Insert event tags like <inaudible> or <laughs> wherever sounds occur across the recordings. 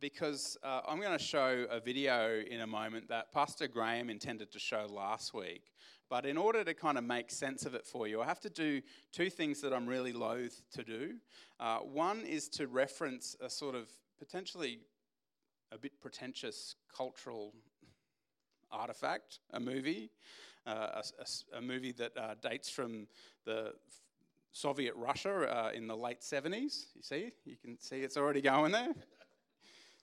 because uh, I'm going to show a video in a moment that Pastor Graham intended to show last week. But in order to kind of make sense of it for you, I have to do two things that I'm really loath to do. Uh, one is to reference a sort of potentially a bit pretentious cultural artifact, a movie, uh, a, a, a, movie that uh, dates from the Soviet Russia uh, in the late 70s. You see, you can see it's already going there.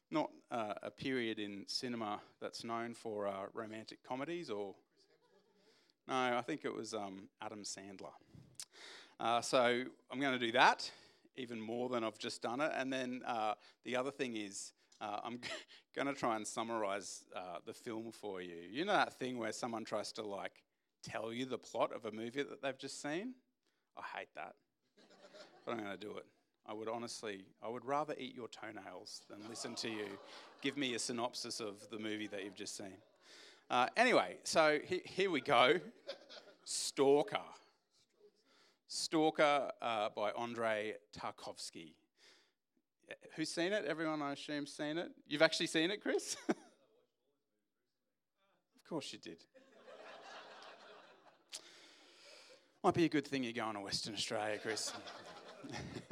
Not uh, a period in cinema that's known for uh, romantic comedies or. No, I think it was um, Adam Sandler. Uh, so I'm going to do that even more than I've just done it. And then uh, the other thing is, uh, I'm <laughs> going to try and summarize uh, the film for you. You know that thing where someone tries to like tell you the plot of a movie that they've just seen? I hate that. but I'm going to do it. I would honestly, I would rather eat your toenails than listen to you give me a synopsis of the movie that you've just seen. Uh, anyway, so he, here we go Stalker. Stalker uh, by Andrei Tarkovsky. Who's seen it? Everyone, I assume, seen it. You've actually seen it, Chris? <laughs> of course you did. Might be a good thing you're going to Western Australia, Chris. <laughs>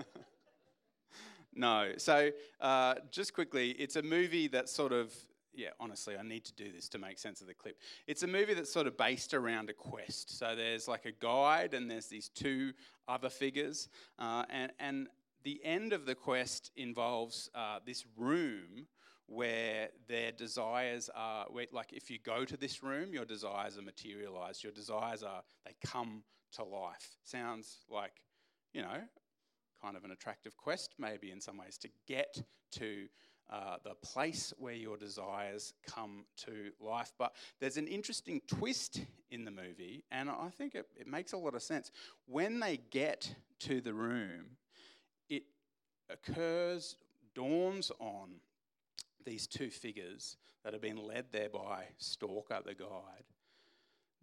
no. So, uh, just quickly, it's a movie that sort of, yeah, honestly, I need to do this to make sense of the clip. It's a movie that's sort of based around a quest. So, there's like a guide, and there's these two other figures. Uh, and, and the end of the quest involves uh, this room where their desires are, where, like if you go to this room, your desires are materialized. Your desires are, they come to life. Sounds like, you know, kind of an attractive quest, maybe in some ways, to get to uh, the place where your desires come to life. But there's an interesting twist in the movie, and I think it, it makes a lot of sense. When they get to the room, it occurs, dawns on these two figures that have been led there by Stalker, the guide,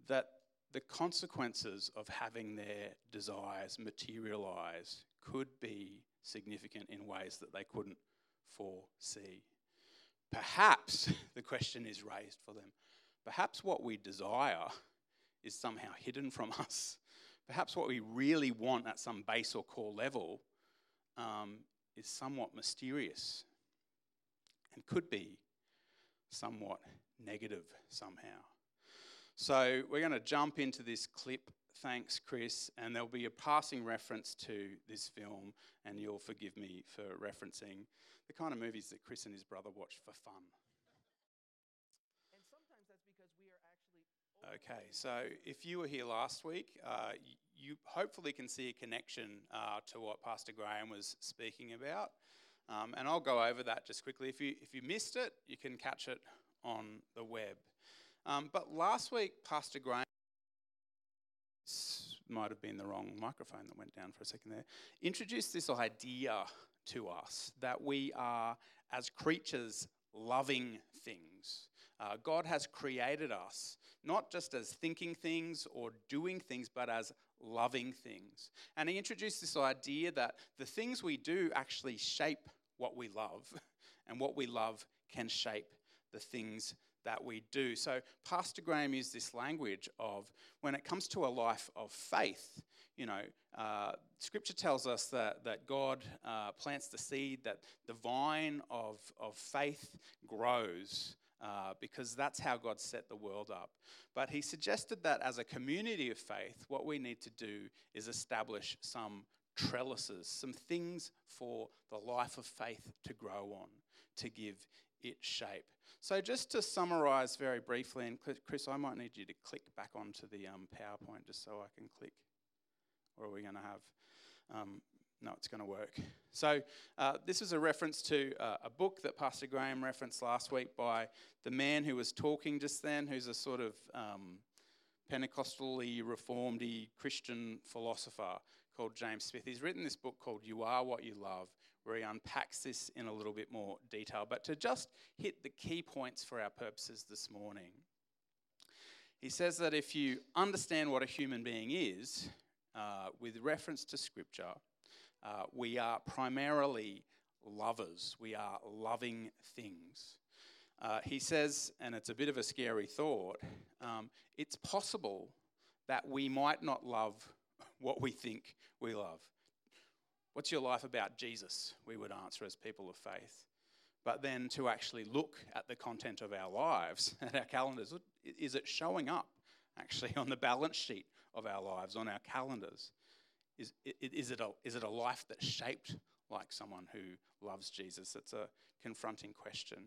that the consequences of having their desires materialize could be significant in ways that they couldn't foresee. Perhaps <laughs> the question is raised for them. Perhaps what we desire is somehow hidden from <laughs> us. Perhaps what we really want at some base or core level um, is somewhat mysterious and could be somewhat negative somehow. So we're going to jump into this clip. Thanks, Chris. And there'll be a passing reference to this film, and you'll forgive me for referencing the kind of movies that Chris and his brother watch for fun. Okay, so if you were here last week, uh, you hopefully can see a connection uh, to what Pastor Graham was speaking about. Um, and I'll go over that just quickly. If you, if you missed it, you can catch it on the web. Um, but last week, Pastor Graham might have been the wrong microphone that went down for a second there, introduced this idea to us that we are, as creatures, loving things. Uh, God has created us not just as thinking things or doing things, but as loving things. And he introduced this idea that the things we do actually shape what we love, and what we love can shape the things that we do. So, Pastor Graham used this language of when it comes to a life of faith, you know, uh, Scripture tells us that, that God uh, plants the seed, that the vine of, of faith grows. Uh, because that's how God set the world up. But he suggested that as a community of faith, what we need to do is establish some trellises, some things for the life of faith to grow on, to give it shape. So, just to summarize very briefly, and Chris, I might need you to click back onto the um, PowerPoint just so I can click. Or are we going to have? Um, no, it's going to work. So, uh, this is a reference to uh, a book that Pastor Graham referenced last week by the man who was talking just then, who's a sort of um, Pentecostally, reformed Christian philosopher called James Smith. He's written this book called You Are What You Love where he unpacks this in a little bit more detail. But to just hit the key points for our purposes this morning, he says that if you understand what a human being is, uh, with reference to Scripture, uh, we are primarily lovers. We are loving things. Uh, he says, and it's a bit of a scary thought, um, it's possible that we might not love <laughs> what we think we love. What's your life about Jesus? We would answer as people of faith. But then to actually look at the content of our lives, <laughs> at our calendars, is it showing up actually <laughs> on the balance sheet of our lives, on our calendars? Is, is, it, a, is it a life that's shaped like someone who loves Jesus? It's a confronting question.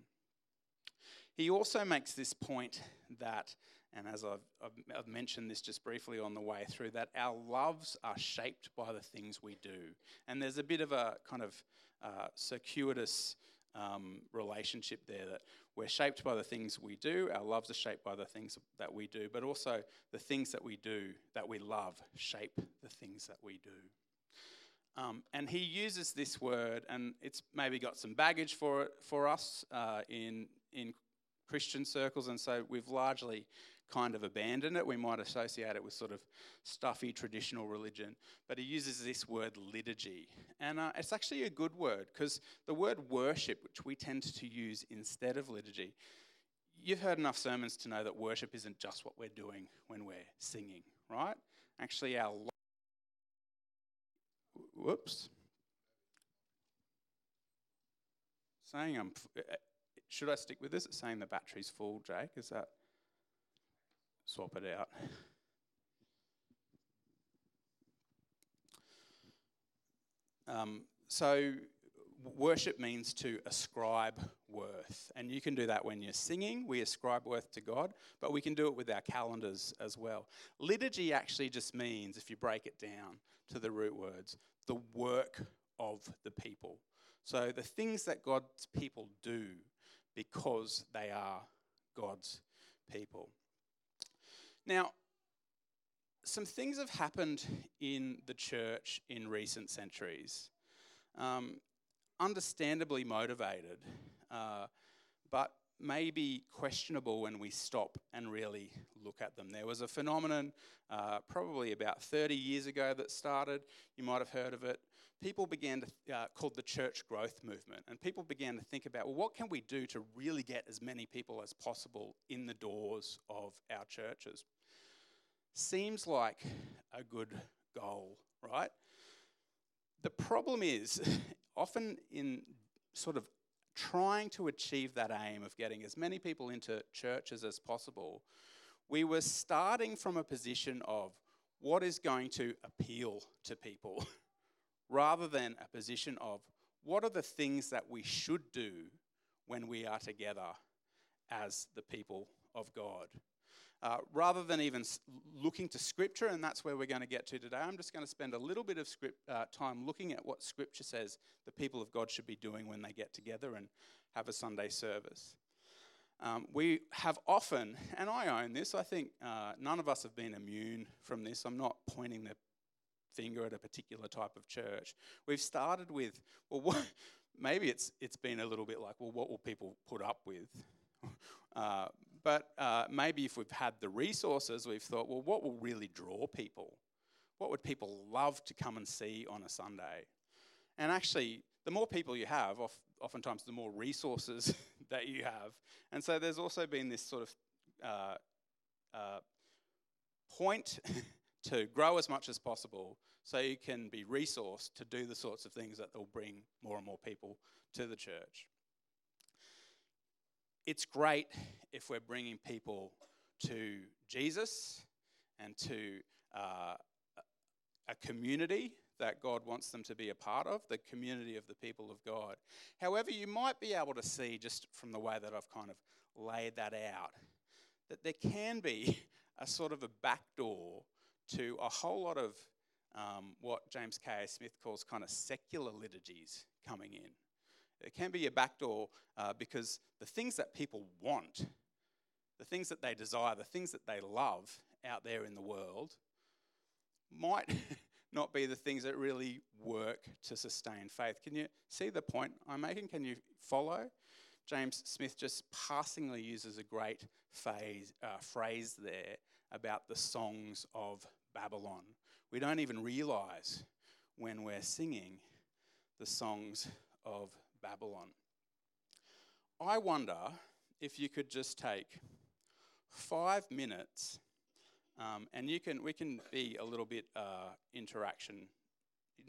He also makes this point that, and as I've, I've, mentioned this just briefly on the way through, that our loves are shaped by the things we do. And there's a bit of a kind of uh, circuitous um, relationship there that we're shaped by the things we do, our loves are shaped by the things that we do, but also the things that we do that we love shape the things that we do. Um, and he uses this word, and it's maybe got some baggage for it for us uh, in in Christian circles, and so we've largely kind of abandon it. We might associate it with sort of stuffy traditional religion, but he uses this word liturgy. And uh, it's actually a good word because the word worship, which we tend to use instead of liturgy, you've heard enough sermons to know that worship isn't just what we're doing when we're singing, right? Actually, our whoops. Saying I'm. Should I stick with this? It's saying the battery's full, Jake. Is that swap it out. Um, so, worship means to ascribe worth. And you can do that when you're singing, we ascribe worth to God, but we can do it with our calendars as well. Liturgy actually just means, if you break it down to the root words, the work of the people. So, the things that God's people do because they are God's people. Now, some things have happened in the church in recent centuries. Um, understandably motivated, uh, but maybe questionable when we stop and really look at them. There was a phenomenon uh, probably about 30 years ago that started. You might have heard of it. People began to, uh, called the church growth movement, and people began to think about, well, what can we do to really get as many people as possible in the doors of our churches? Seems like a good goal, right? The problem is, <laughs> often in sort of trying to achieve that aim of getting as many people into churches as possible, we were starting from a position of what is going to appeal to people <laughs> rather than a position of what are the things that we should do when we are together as the people of God. Uh, rather than even looking to Scripture, and that's where we're going to get to today, I'm just going to spend a little bit of script, uh, time looking at what Scripture says the people of God should be doing when they get together and have a Sunday service. Um, we have often, and I own this, I think uh, none of us have been immune from this. I'm not pointing the finger at a particular type of church. We've started with, well, what, <laughs> maybe it's, it's been a little bit like, well, what will people put up with? <laughs> Uh, but uh, maybe if we've had the resources, we've thought, well, what will really draw people? What would people love to come and see on a Sunday? And actually, the more people you have, oftentimes the more resources <laughs> that you have. And so there's also been this sort of uh, uh, point <laughs> to grow as much as possible so you can be resourced to do the sorts of things that will bring more and more people to the church it's great if we're bringing people to Jesus and to uh, a community that God wants them to be a part of, the community of the people of God. However, you might be able to see just from the way that I've kind of laid that out that there can be <laughs> a sort of a backdoor to a whole lot of um, what James K.A. Smith calls kind of secular liturgies coming in. It can be a backdoor uh, because the things that people want, the things that they desire, the things that they love out there in the world might <laughs> not be the things that really work to sustain faith. Can you see the point I'm making? Can you follow? James Smith just passingly uses a great phase, uh, phrase there about the songs of Babylon. We don't even realize when we're singing the songs of Babylon. I wonder if you could just take five minutes, um, and you can we can be a little bit uh, interaction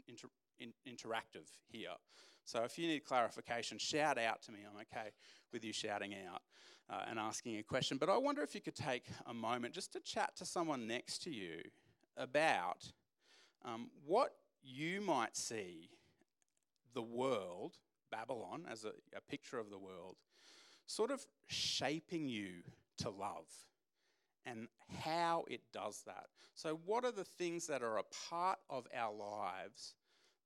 inter, in, interactive here. So if you need clarification, shout out to me. I'm okay with you shouting out uh, and asking a question. But I wonder if you could take a moment just to chat to someone next to you about um, what you might see the world, Babylon, as a, a picture of the world, sort of shaping you to love and how it does that. So, what are the things that are a part of our lives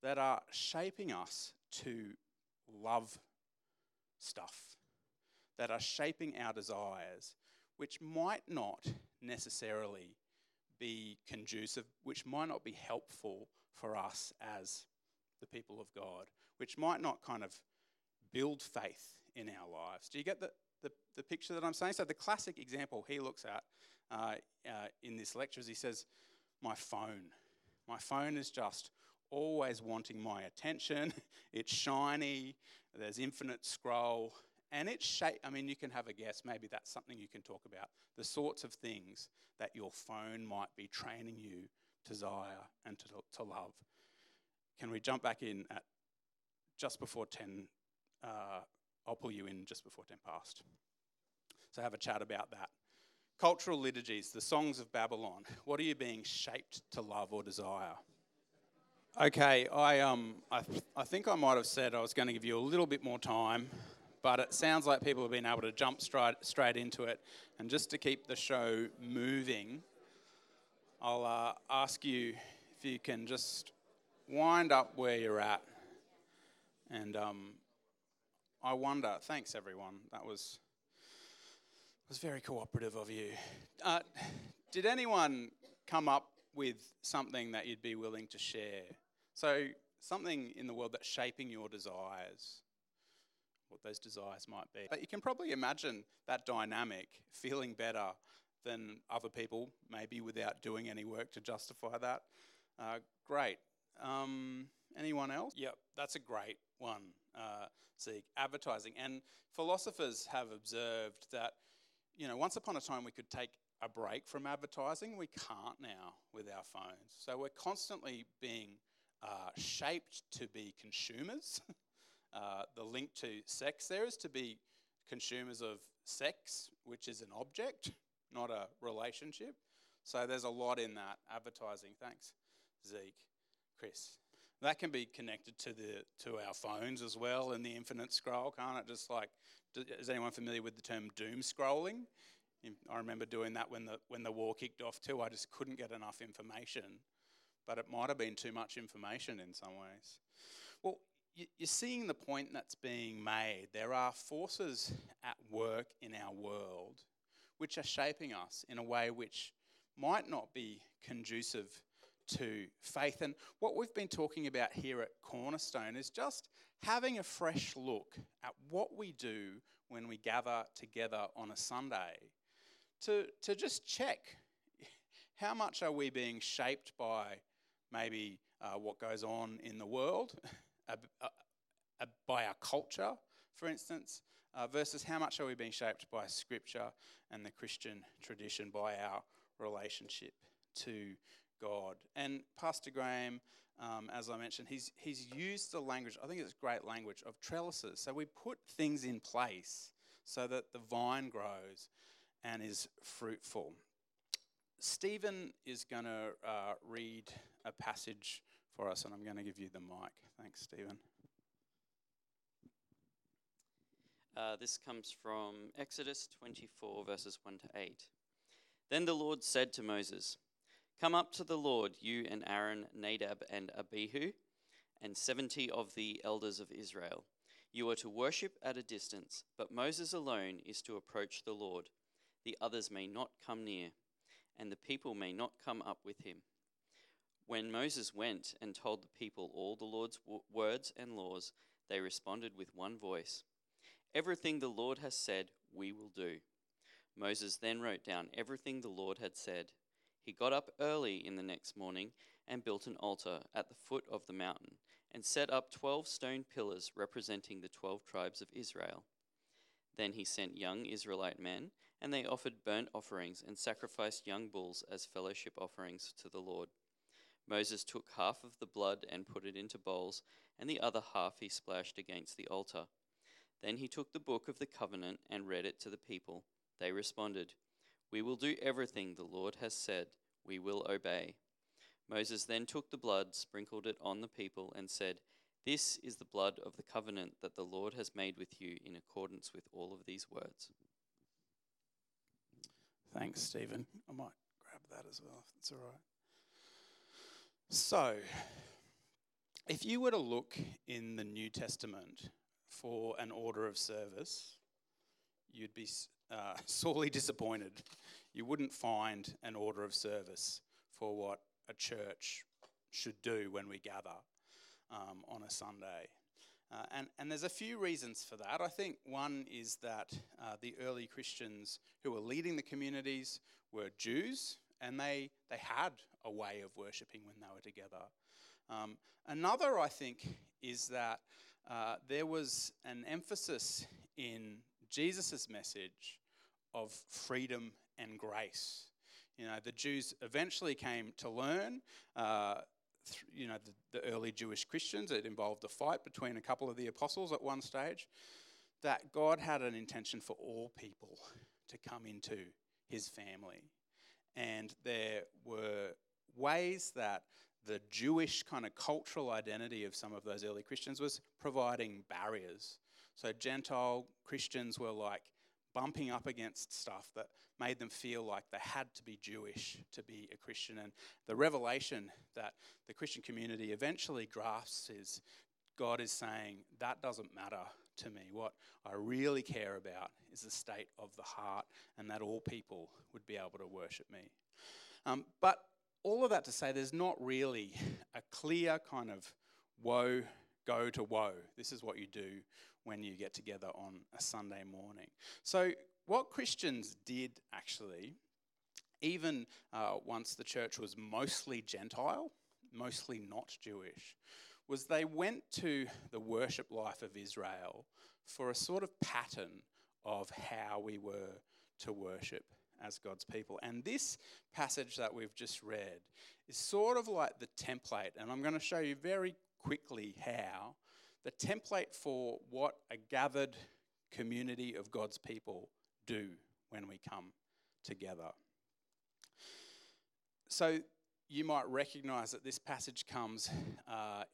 that are shaping us to love stuff, that are shaping our desires, which might not necessarily be conducive, which might not be helpful for us as the people of God, which might not kind of build faith in our lives. Do you get the, the, the picture that I'm saying? So, the classic example he looks at uh, uh, in this lecture is he says, My phone. My phone is just always wanting my attention. <laughs> it's shiny, there's infinite scroll, and it's shape. I mean, you can have a guess. Maybe that's something you can talk about. The sorts of things that your phone might be training you to desire and to, to love. Can we jump back in at just before 10? Uh, I'll pull you in just before 10 past. So have a chat about that. Cultural liturgies, the songs of Babylon. What are you being shaped to love or desire? Okay, I, um, I, th- I think I might have said I was going to give you a little bit more time but it sounds like people have been able to jump straight, straight into it. And just to keep the show moving, I'll uh, ask you if you can just wind up where you're at. And um, I wonder, thanks everyone, that was, was very cooperative of you. Uh, did anyone come up with something that you'd be willing to share? So, something in the world that's shaping your desires what those desires might be. But you can probably imagine that dynamic feeling better than other people, maybe without doing any work to justify that. Uh, great. Um, anyone else? Yep, that's a great one, uh, Zeke. Advertising. And philosophers have observed that, you know, once upon a time we could take a break from advertising. We can't now with our phones. So we're constantly being uh, shaped to be consumers. <laughs> Uh, the link to sex there is to be consumers of sex, which is an object, not a relationship. So there's a lot in that advertising. Thanks, Zeke, Chris. That can be connected to the to our phones as well and the infinite scroll, can't it? Just like, is anyone familiar with the term doom scrolling? I remember doing that when the when the war kicked off too. I just couldn't get enough information, but it might have been too much information in some ways. Well, you're seeing the point that's being made. There are forces at work in our world which are shaping us in a way which might not be conducive to faith. And what we've been talking about here at Cornerstone is just having a fresh look at what we do when we gather together on a Sunday to, to just check how much are we being shaped by maybe uh, what goes on in the world <laughs> by our culture, for instance, uh, versus how much are we being shaped by Scripture and the Christian tradition, by our relationship to God. And Pastor Graham, um, as I mentioned, he's, he's used the language, I think it's great language, of trellises. So we put things in place so that the vine grows and is fruitful. Stephen is going to uh, read a passage for us, and I'm going to give you the mic. Thanks, Stephen. Uh, this comes from Exodus 24, verses 1 to 8. Then the Lord said to Moses, Come up to the Lord, you and Aaron, Nadab, and Abihu, and 70 of the elders of Israel. You are to worship at a distance, but Moses alone is to approach the Lord. The others may not come near, and the people may not come up with him. When Moses went and told the people all the Lord's w- words and laws, they responded with one voice Everything the Lord has said, we will do. Moses then wrote down everything the Lord had said. He got up early in the next morning and built an altar at the foot of the mountain and set up twelve stone pillars representing the twelve tribes of Israel. Then he sent young Israelite men, and they offered burnt offerings and sacrificed young bulls as fellowship offerings to the Lord. Moses took half of the blood and put it into bowls, and the other half he splashed against the altar. Then he took the book of the covenant and read it to the people. They responded, We will do everything the Lord has said, we will obey. Moses then took the blood, sprinkled it on the people, and said, This is the blood of the covenant that the Lord has made with you in accordance with all of these words. Thanks, Stephen. I might grab that as well, if that's all right. So, if you were to look in the New Testament for an order of service, you'd be uh, <laughs> sorely disappointed. You wouldn't find an order of service for what a church should do when we gather um, on a Sunday. Uh, and, and there's a few reasons for that. I think one is that uh, the early Christians who were leading the communities were Jews, and they, they had a way of worshipping when they were together. Um, another, I think, is that uh, there was an emphasis in Jesus' message of freedom and grace. You know, the Jews eventually came to learn. Uh, th- you know, the, the early Jewish Christians, it involved a fight between a couple of the apostles at one stage, that God had an intention for all people to come into his family. And there were ways that the Jewish kind of cultural identity of some of those early Christians was providing barriers. So Gentile Christians were like bumping up against stuff that made them feel like they had to be Jewish to be a Christian. And the revelation that the Christian community eventually grasps is God is saying, that doesn't matter to me. What I really care about is the state of the heart and that all people would be able to worship me. Um, but all of that to say, there's not really a clear kind of woe, go to woe. This is what you do when you get together on a Sunday morning. So, what Christians did actually, even uh, once the church was mostly Gentile, mostly not Jewish, was they went to the worship life of Israel for a sort of pattern of how we were to worship as God's people. And this passage that we've just read is sort of like the template, and I'm going to show you very quickly how the template for what a gathered community of God's people do when we come together. So you might recognize that this passage comes uh,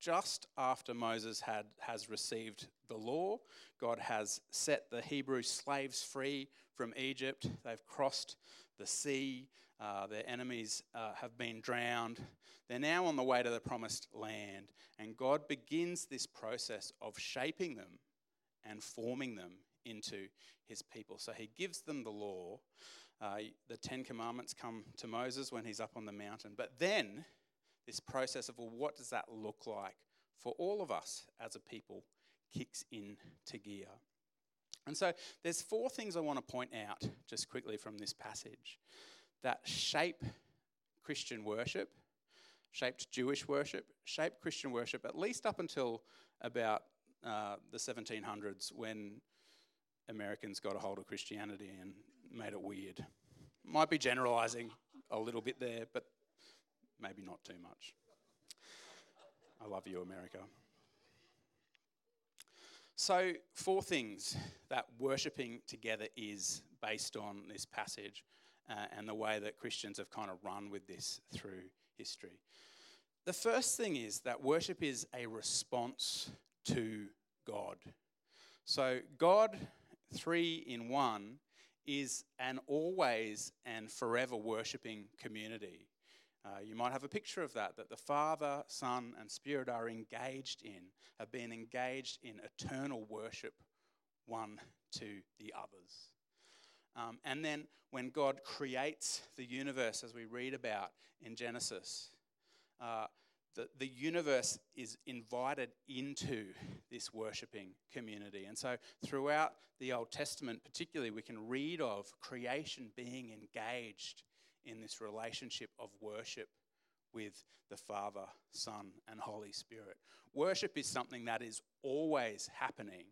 just after Moses had, has received the law. God has set the Hebrew slaves free from Egypt. They've crossed the sea. Uh, their enemies uh, have been drowned. They're now on the way to the promised land. And God begins this process of shaping them and forming them into his people. So he gives them the law. Uh, the Ten Commandments come to Moses when he's up on the mountain. But then, this process of, well, what does that look like for all of us as a people kicks into gear. And so there's four things I want to point out just quickly from this passage that shape Christian worship, shaped Jewish worship, shaped Christian worship, at least up until about uh, the 1700s when Americans got a hold of Christianity and made it weird. Might be generalizing a little bit there, but maybe not too much. I love you, America. So, four things that worshipping together is based on this passage uh, and the way that Christians have kind of run with this through history. The first thing is that worship is a response to God. So, God, three in one, is an always and forever worshipping community. Uh, you might have a picture of that, that the Father, Son, and Spirit are engaged in, have been engaged in eternal worship one to the others. Um, and then when God creates the universe, as we read about in Genesis, uh, the, the universe is invited into this worshipping community. And so throughout the Old Testament, particularly, we can read of creation being engaged in this relationship of worship with the Father, Son, and Holy Spirit. Worship is something that is always happening.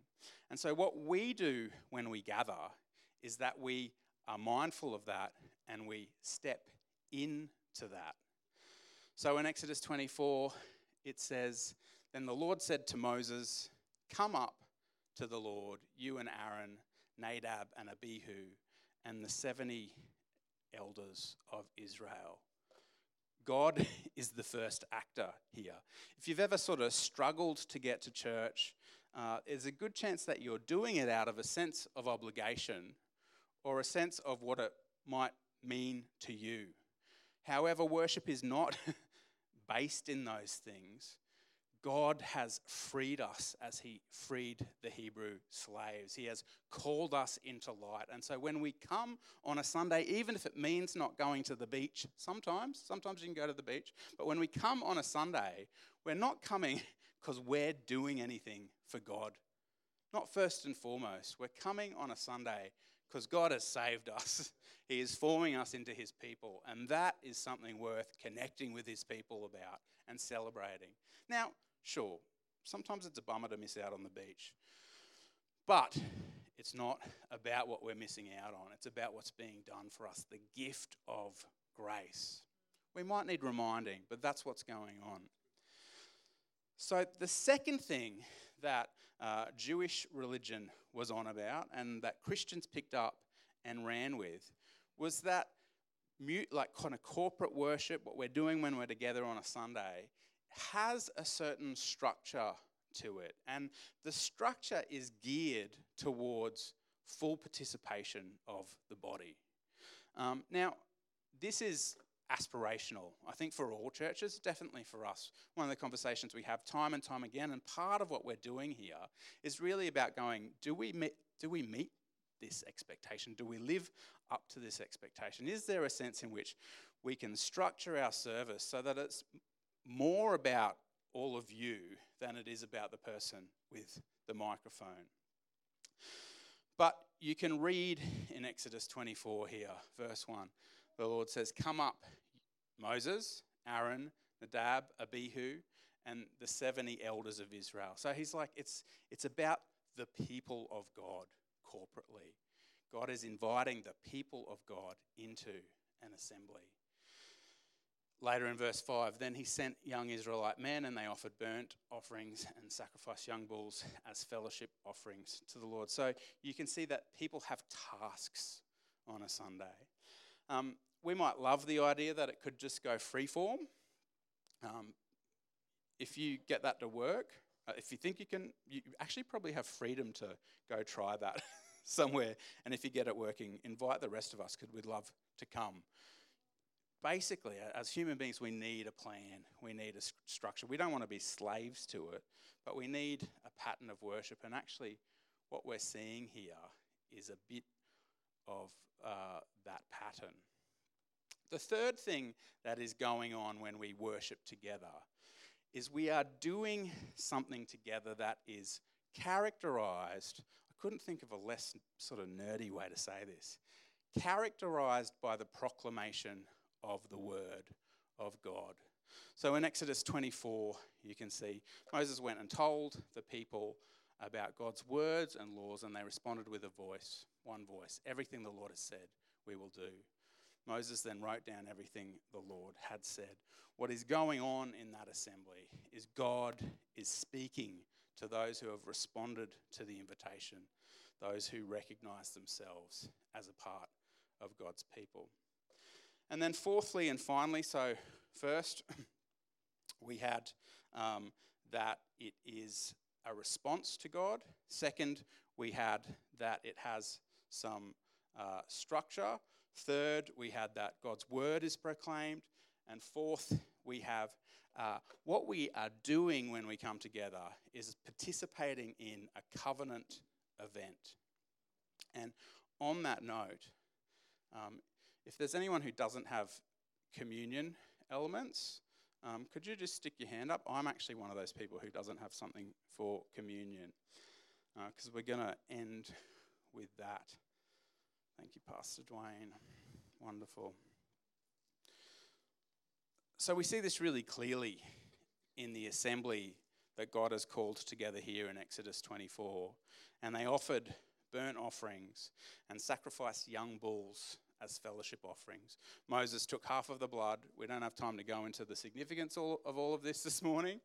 And so, what we do when we gather is that we are mindful of that and we step into that. So, in Exodus 24, it says, Then the Lord said to Moses, Come up to the Lord, you and Aaron, Nadab and Abihu, and the 70 elders of Israel. God <laughs> is the first actor here. If you've ever sort of struggled to get to church, uh, there's a good chance that you're doing it out of a sense of obligation or a sense of what it might mean to you. However, worship is not <laughs> based in those things. God has freed us as He freed the Hebrew slaves. He has called us into light. And so when we come on a Sunday, even if it means not going to the beach, sometimes, sometimes you can go to the beach, but when we come on a Sunday, we're not coming <laughs> because we're doing anything for God. Not first and foremost. We're coming on a Sunday because God has saved us. <laughs> He is forming us into His people. And that is something worth connecting with His people about and celebrating. Now, Sure, sometimes it's a bummer to miss out on the beach. But it's not about what we're missing out on, it's about what's being done for us the gift of grace. We might need reminding, but that's what's going on. So, the second thing that uh, Jewish religion was on about and that Christians picked up and ran with was that mute, like kind of corporate worship, what we're doing when we're together on a Sunday, has a certain structure to it. And the structure is geared towards full participation of the body. Um, now, this is aspirational, I think, for all churches, definitely for us. One of the conversations we have time and time again, and part of what we're doing here is really about going do we meet, do we meet this expectation? Do we live up to this expectation? Is there a sense in which we can structure our service so that it's more about all of you than it is about the person with the microphone. But you can read in Exodus 24 here, verse 1. The Lord says, Come up, Moses, Aaron, Nadab, Abihu, and the 70 elders of Israel. So he's like, it's, it's about the people of God corporately. God is inviting the people of God into an assembly. Later in verse 5, then he sent young Israelite men, and they offered burnt offerings and sacrificed young bulls as fellowship offerings to the Lord. So you can see that people have tasks on a Sunday. Um, we might love the idea that it could just go freeform. Um, if you get that to work, uh, if you think you can, you actually probably have freedom to go try that <laughs> somewhere. And if you get it working, invite the rest of us because we'd love to come basically, as human beings, we need a plan, we need a structure. We don't want to be slaves to it, but we need a pattern of worship. And actually, what we're seeing here is a bit of uh, that pattern. The third thing that is going on when we worship together is we are doing something together that is characterized. I couldn't think of a less sort of nerdy way to say this characterized by the proclamation of the word of God. So in Exodus 24, you can see Moses went and told the people about God's words and laws, and they responded with a voice, one voice. Everything the Lord has said, we will do. Moses then wrote down everything the Lord had said. What is going on in that assembly is God is speaking to those who have responded to the invitation, those who recognize themselves as a part of God's people. And then, fourthly and finally, so first, <laughs> we had um, that it is a response to God. Second, we had that it has some uh, structure. Third, we had that God's word is proclaimed. And fourth, we have uh, what we are doing when we come together is participating in a covenant event. And on that note, um, if there's anyone who doesn't have communion elements, um, could you just stick your hand up? I'm actually one of those people who doesn't have something for communion because uh, we're going to end with that. Thank you, Pastor Dwayne. Wonderful. so we see this really clearly in the assembly that God has called together here in Exodus 24. And they offered burnt offerings and sacrificed young bulls as fellowship offerings. Moses took half of the blood. We don't have time to go into the significance of all of this this morning.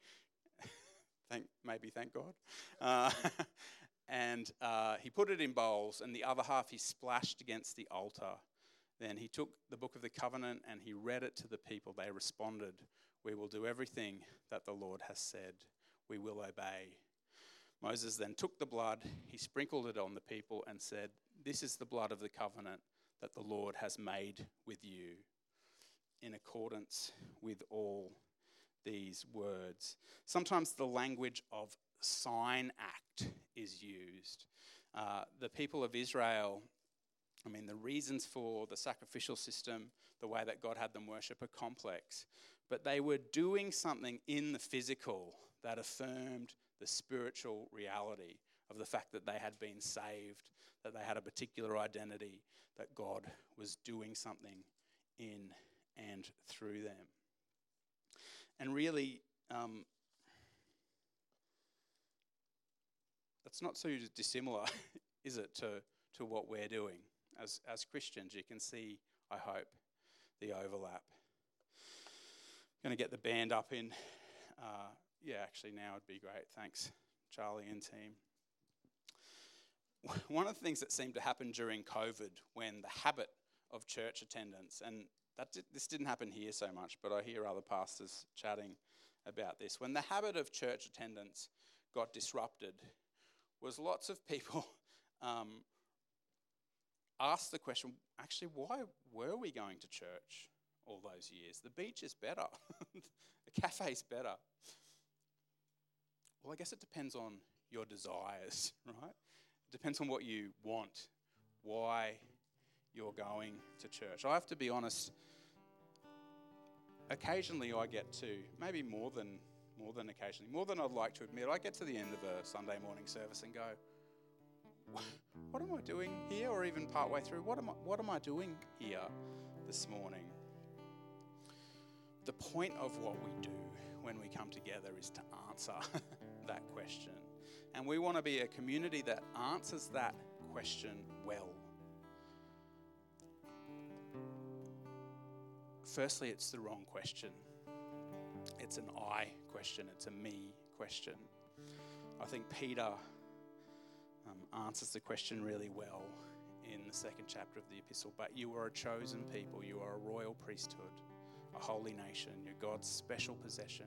<laughs> thank, maybe thank God. Uh, <laughs> and uh, he put it in bowls, and the other half he splashed against the altar. Then he took the book of the covenant and he read it to the people. They responded, We will do everything that the Lord has said. We will obey. Moses then took the blood, he sprinkled it on the people, and said, This is the blood of the covenant that the Lord has made with you, in accordance with all these words. Sometimes the language of sign act is used. Uh, the people of Israel I mean, the reasons for the sacrificial system, the way that God had them worship, are complex. But they were doing something in the physical that affirmed the spiritual reality of the fact that they had been saved, that they had a particular identity, that God was doing something in and through them. And really, um, that's not so dissimilar, <laughs> is it, to, to what we're doing? as, as Christians. You can see, I hope, the overlap. Going to get the band up in. Uh, yeah, actually, now would be great. Thanks, Charlie and team. <laughs> One of the things that seemed to happen during COVID when the habit of church attendance, and that this didn't happen here so much, but I hear other pastors chatting about this. When the habit of church attendance got disrupted, was lots of people <laughs> um, ask the question actually, why were we going to church all those years? The beach is better, <laughs> the cafe's better. Well, I guess it depends on your desires, <laughs> right? It depends on what you want, why you're going to church. I have to be honest, occasionally I get to, maybe more than more than occasionally, more than I'd like to admit, I get to the end of a Sunday morning service and go, what am I doing here? Or even partway through, what am I, what am I doing here this morning? The point of what we do when we come together is to answer <laughs> that question. And we want to be a community that answers that question well. Firstly, it's the wrong question. It's an I question, it's a me question. I think Peter um, answers the question really well in the second chapter of the epistle. But you are a chosen people, you are a royal priesthood, a holy nation, you're God's special possession.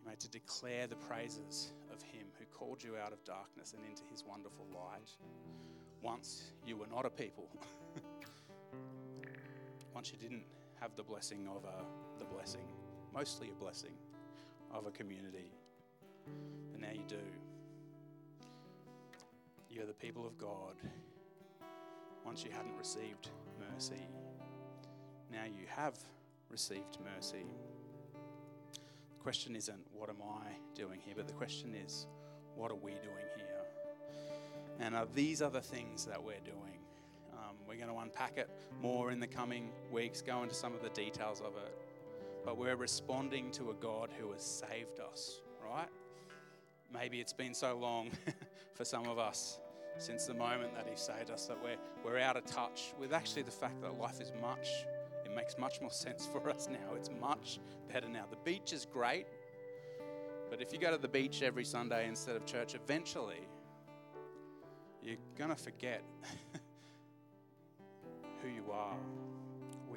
You made to declare the praises of Him who called you out of darkness and into His wonderful light. Once you were not a people. <laughs> Once you didn't have the blessing of a, the blessing, mostly a blessing of a community. And now you do. You're the people of God. Once you hadn't received mercy, now you have received mercy. The question isn't, what am I doing here? But the question is, what are we doing here? And are these are the things that we're doing? Um, we're going to unpack it more in the coming weeks, go into some of the details of it. But we're responding to a God who has saved us, right? Maybe it's been so long <laughs> for some of us since the moment that He saved us that we're, we're out of touch with actually the fact that life is much, it makes much more sense for us now. It's much better now. The beach is great, but if you go to the beach every Sunday instead of church, eventually you're going to forget <laughs> who you are.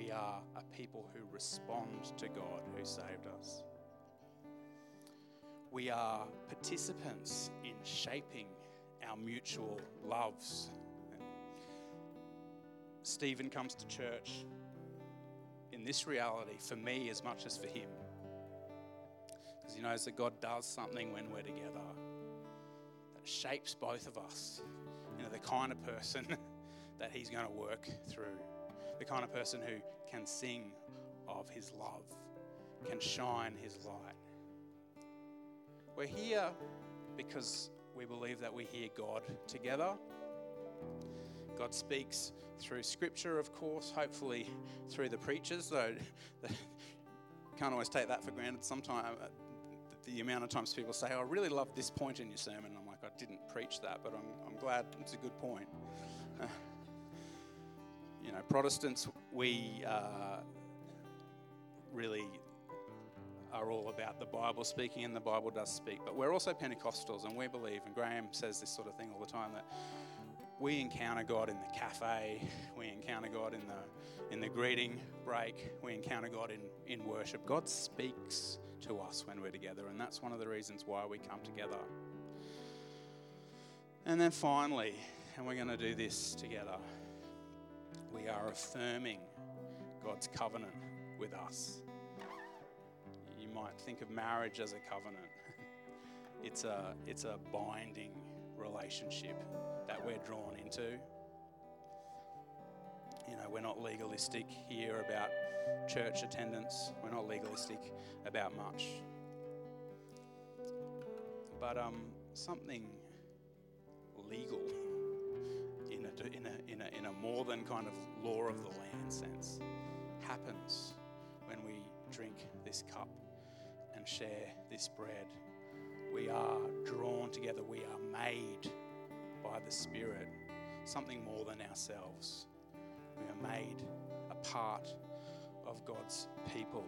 We are a people who respond to God who saved us we are participants in shaping our mutual loves. Stephen comes to church in this reality for me as much as for him. Because he knows that God does something when we're together that shapes both of us into the kind of person <laughs> that he's going to work through, the kind of person who can sing of his love, can shine his light we're here because we believe that we hear God together. God speaks through Scripture, of course, hopefully through the preachers, though <laughs> can't always take that for granted. Sometimes uh, the amount of times people say, I really love this point in your sermon. I'm like, I didn't preach that, but I'm, I'm glad it's a good point. <laughs> you know, Protestants, we uh, really are all about the Bible speaking, and the Bible does speak. But we're also Pentecostals, and we believe, and Graham says this sort of thing all the time, that we encounter God in the cafe, we encounter God in the in the greeting break, we encounter God in, in worship. God speaks to us when we're together, and that's one of the reasons why we come together. And then finally, and we're going to do this together, we are affirming God's covenant with us. You might think of marriage as a covenant. <laughs> It's a, it's a binding relationship that we're drawn into. You know, we're not legalistic here about church attendance, we're not legalistic about much. But um, something legal in a, in, a, in, a, more than kind of law of the land sense happens when we drink this cup and share this bread. We are drawn together, we are made by the Spirit, something more than ourselves. We are made a part of God's people.